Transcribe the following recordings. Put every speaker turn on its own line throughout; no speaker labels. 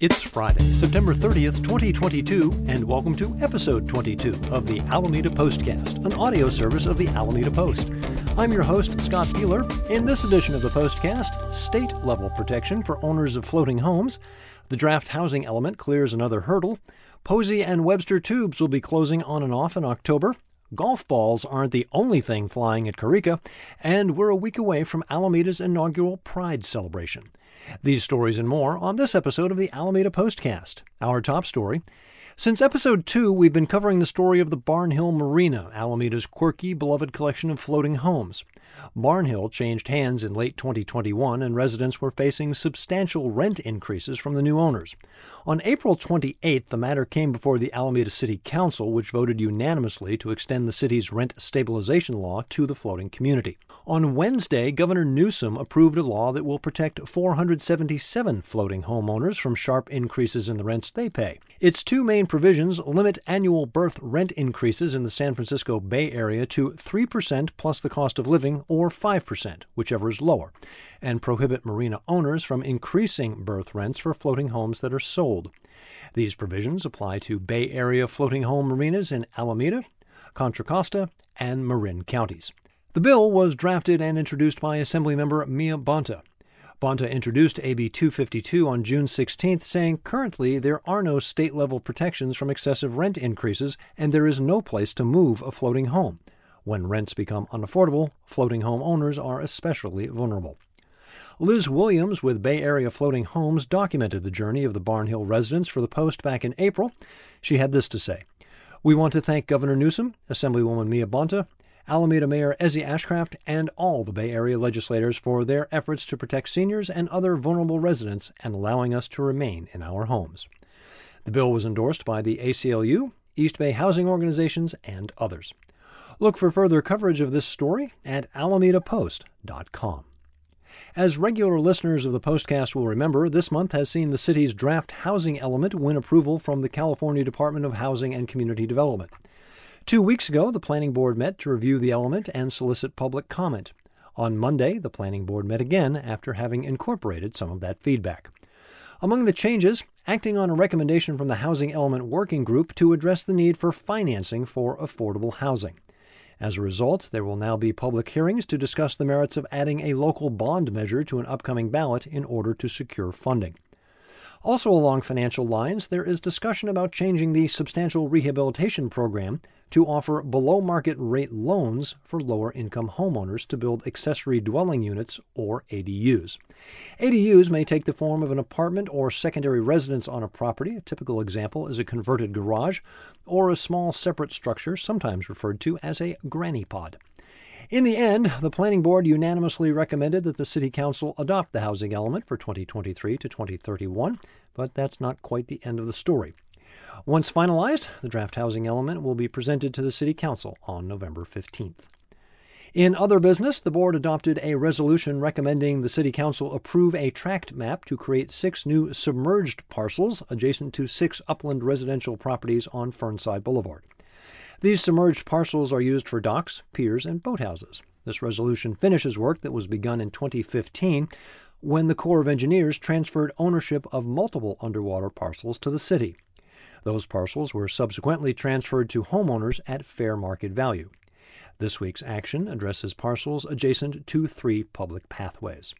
It's Friday, September 30th, 2022, and welcome to episode 22 of the Alameda Postcast, an audio service of the Alameda Post. I'm your host, Scott Piehler. In this edition of the Postcast, state level protection for owners of floating homes, the draft housing element clears another hurdle, Posey and Webster tubes will be closing on and off in October, golf balls aren't the only thing flying at Corica, and we're a week away from Alameda's inaugural Pride celebration. These stories and more on this episode of the Alameda Postcast. Our top story since episode 2, we've been covering the story of the Barnhill Marina, Alameda's quirky, beloved collection of floating homes. Barnhill changed hands in late 2021, and residents were facing substantial rent increases from the new owners. On April 28th, the matter came before the Alameda City Council, which voted unanimously to extend the city's rent stabilization law to the floating community. On Wednesday, Governor Newsom approved a law that will protect 477 floating homeowners from sharp increases in the rents they pay. Its two main provisions limit annual berth rent increases in the San Francisco Bay Area to 3% plus the cost of living, or 5%, whichever is lower, and prohibit marina owners from increasing berth rents for floating homes that are sold. These provisions apply to Bay Area floating home marinas in Alameda, Contra Costa, and Marin counties. The bill was drafted and introduced by Assemblymember Mia Bonta. Bonta introduced AB 252 on June 16th, saying currently there are no state level protections from excessive rent increases and there is no place to move a floating home. When rents become unaffordable, floating home owners are especially vulnerable. Liz Williams with Bay Area Floating Homes documented the journey of the Barnhill residents for the Post back in April. She had this to say We want to thank Governor Newsom, Assemblywoman Mia Bonta, Alameda Mayor Ezzy Ashcraft, and all the Bay Area legislators for their efforts to protect seniors and other vulnerable residents and allowing us to remain in our homes. The bill was endorsed by the ACLU, East Bay Housing Organizations, and others. Look for further coverage of this story at alamedapost.com. As regular listeners of the Postcast will remember, this month has seen the city's draft housing element win approval from the California Department of Housing and Community Development. Two weeks ago, the Planning Board met to review the element and solicit public comment. On Monday, the Planning Board met again after having incorporated some of that feedback. Among the changes, acting on a recommendation from the Housing Element Working Group to address the need for financing for affordable housing. As a result, there will now be public hearings to discuss the merits of adding a local bond measure to an upcoming ballot in order to secure funding. Also, along financial lines, there is discussion about changing the substantial rehabilitation program to offer below market rate loans for lower income homeowners to build accessory dwelling units or ADUs. ADUs may take the form of an apartment or secondary residence on a property. A typical example is a converted garage or a small separate structure, sometimes referred to as a granny pod. In the end, the Planning Board unanimously recommended that the City Council adopt the housing element for 2023 to 2031, but that's not quite the end of the story. Once finalized, the draft housing element will be presented to the City Council on November 15th. In other business, the board adopted a resolution recommending the City Council approve a tract map to create six new submerged parcels adjacent to six upland residential properties on Fernside Boulevard. These submerged parcels are used for docks, piers, and boathouses. This resolution finishes work that was begun in 2015 when the Corps of Engineers transferred ownership of multiple underwater parcels to the city. Those parcels were subsequently transferred to homeowners at fair market value. This week's action addresses parcels adjacent to three public pathways.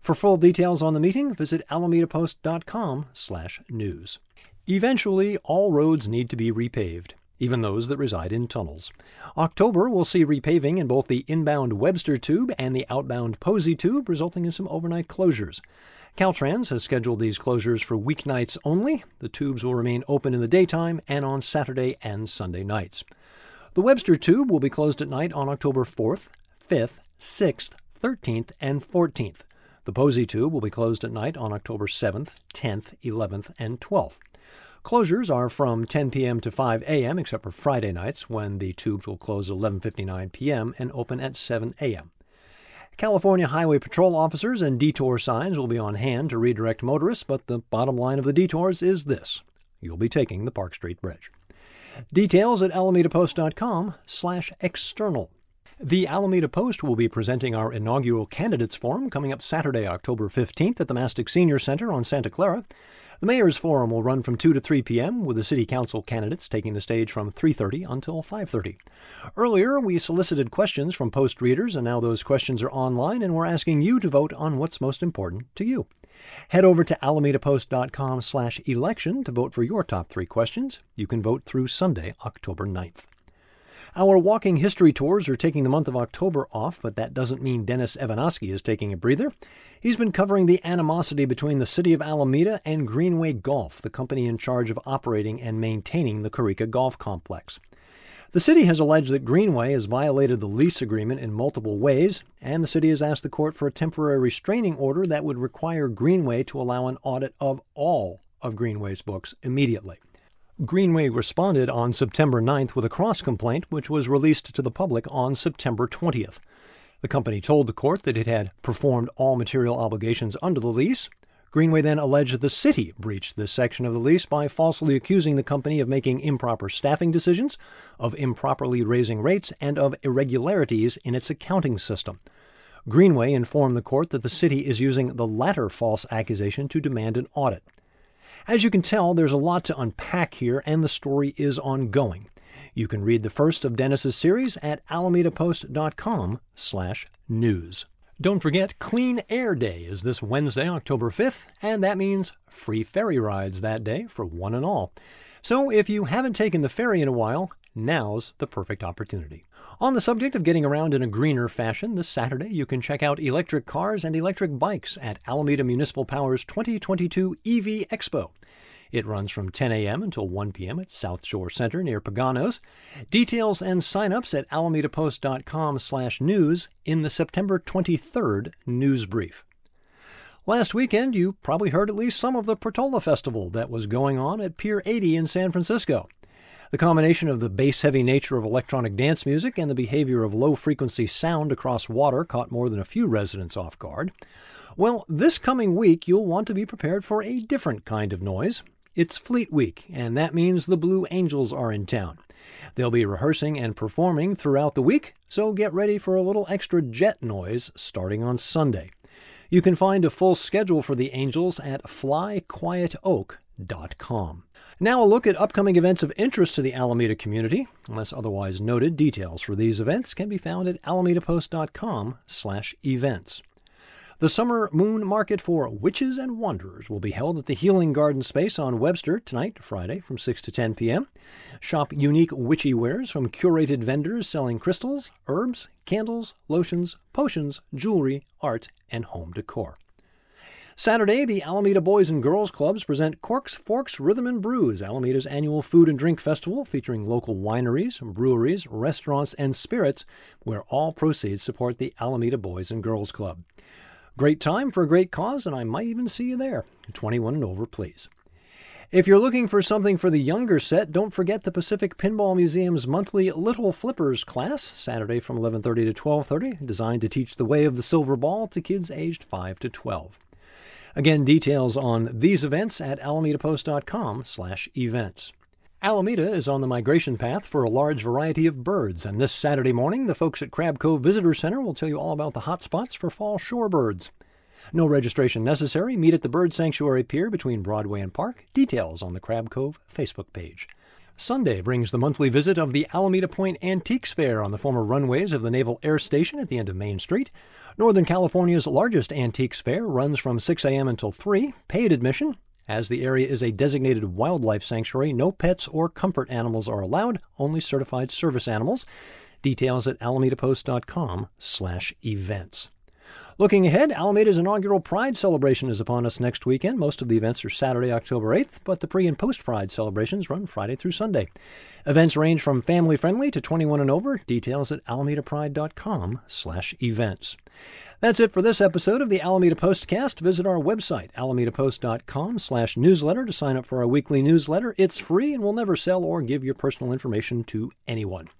For full details on the meeting, visit alamedapost.com/news. Eventually, all roads need to be repaved even those that reside in tunnels. October will see repaving in both the inbound Webster Tube and the outbound Posey Tube, resulting in some overnight closures. Caltrans has scheduled these closures for weeknights only. The tubes will remain open in the daytime and on Saturday and Sunday nights. The Webster Tube will be closed at night on October 4th, 5th, 6th, 13th, and 14th. The Posey Tube will be closed at night on October 7th, 10th, 11th, and 12th. Closures are from 10 p.m. to 5 a.m. except for Friday nights when the tubes will close at 11:59 p.m. and open at 7 a.m. California Highway Patrol officers and detour signs will be on hand to redirect motorists, but the bottom line of the detours is this: you'll be taking the Park Street Bridge. Details at alamedapost.com/external. The Alameda Post will be presenting our inaugural candidates forum coming up Saturday, October 15th at the Mastick Senior Center on Santa Clara. The Mayor's Forum will run from 2 to 3 p.m., with the City Council candidates taking the stage from 3.30 until 5.30. Earlier, we solicited questions from Post readers, and now those questions are online, and we're asking you to vote on what's most important to you. Head over to alamedapost.com slash election to vote for your top three questions. You can vote through Sunday, October 9th. Our walking history tours are taking the month of October off, but that doesn't mean Dennis Evanosky is taking a breather. He's been covering the animosity between the city of Alameda and Greenway Golf, the company in charge of operating and maintaining the Corica Golf Complex. The city has alleged that Greenway has violated the lease agreement in multiple ways, and the city has asked the court for a temporary restraining order that would require Greenway to allow an audit of all of Greenway's books immediately. Greenway responded on September 9th with a cross complaint, which was released to the public on September 20th. The company told the court that it had performed all material obligations under the lease, Greenway then alleged the city breached this section of the lease by falsely accusing the company of making improper staffing decisions, of improperly raising rates, and of irregularities in its accounting system. Greenway informed the court that the city is using the latter false accusation to demand an audit. As you can tell, there's a lot to unpack here, and the story is ongoing. You can read the first of Dennis's series at alamedapost.com/news. Don't forget, Clean Air Day is this Wednesday, October 5th, and that means free ferry rides that day for one and all. So if you haven't taken the ferry in a while, now's the perfect opportunity. On the subject of getting around in a greener fashion, this Saturday you can check out electric cars and electric bikes at Alameda Municipal Power's 2022 EV Expo. It runs from 10 a.m. until 1 p.m. at South Shore Center near Pagano's. Details and sign-ups at alamedapost.com slash news in the September 23rd news brief. Last weekend, you probably heard at least some of the Portola Festival that was going on at Pier 80 in San Francisco. The combination of the bass heavy nature of electronic dance music and the behavior of low frequency sound across water caught more than a few residents off guard. Well, this coming week, you'll want to be prepared for a different kind of noise. It's Fleet Week, and that means the Blue Angels are in town. They'll be rehearsing and performing throughout the week, so get ready for a little extra jet noise starting on Sunday. You can find a full schedule for the Angels at flyquietoak.com. Now, a look at upcoming events of interest to the Alameda community. Unless otherwise noted, details for these events can be found at alamedapost.com/events. The Summer Moon Market for Witches and Wanderers will be held at the Healing Garden Space on Webster tonight, Friday, from 6 to 10 p.m. Shop unique witchy wares from curated vendors selling crystals, herbs, candles, lotions, potions, jewelry, art, and home decor. Saturday, the Alameda Boys and Girls Clubs present Corks, Forks, Rhythm and Brews, Alameda's annual food and drink festival featuring local wineries, breweries, restaurants, and spirits, where all proceeds support the Alameda Boys and Girls Club. Great time for a great cause, and I might even see you there. 21 and over, please. If you're looking for something for the younger set, don't forget the Pacific Pinball Museum's monthly Little Flippers class, Saturday from 11:30 to 12:30, designed to teach the way of the silver ball to kids aged 5 to 12. Again, details on these events at alamedapost.com/events. Alameda is on the migration path for a large variety of birds, and this Saturday morning, the folks at Crab Cove Visitor Center will tell you all about the hot spots for fall shorebirds. No registration necessary. Meet at the Bird Sanctuary Pier between Broadway and Park. Details on the Crab Cove Facebook page. Sunday brings the monthly visit of the Alameda Point Antiques Fair on the former runways of the Naval Air Station at the end of Main Street. Northern California's largest antiques fair runs from 6 a.m. until 3, paid admission, as the area is a designated wildlife sanctuary, no pets or comfort animals are allowed, only certified service animals. Details at alamedapost.com/events. Looking ahead, Alameda's inaugural Pride celebration is upon us next weekend. Most of the events are Saturday, October 8th, but the pre and post Pride celebrations run Friday through Sunday. Events range from family friendly to 21 and over. Details at alamedapride.com/events. That's it for this episode of the Alameda Postcast. Visit our website, alamedapost.com slash newsletter to sign up for our weekly newsletter. It's free and we'll never sell or give your personal information to anyone.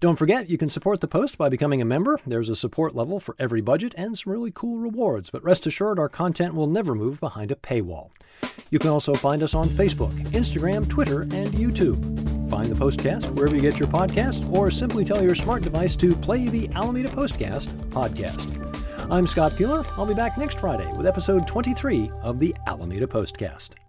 Don't forget, you can support the Post by becoming a member. There's a support level for every budget and some really cool rewards, but rest assured our content will never move behind a paywall. You can also find us on Facebook, Instagram, Twitter, and YouTube. Find the Postcast wherever you get your podcast, or simply tell your smart device to play the Alameda Postcast podcast. I'm Scott Piehler. I'll be back next Friday with episode 23 of the Alameda Postcast.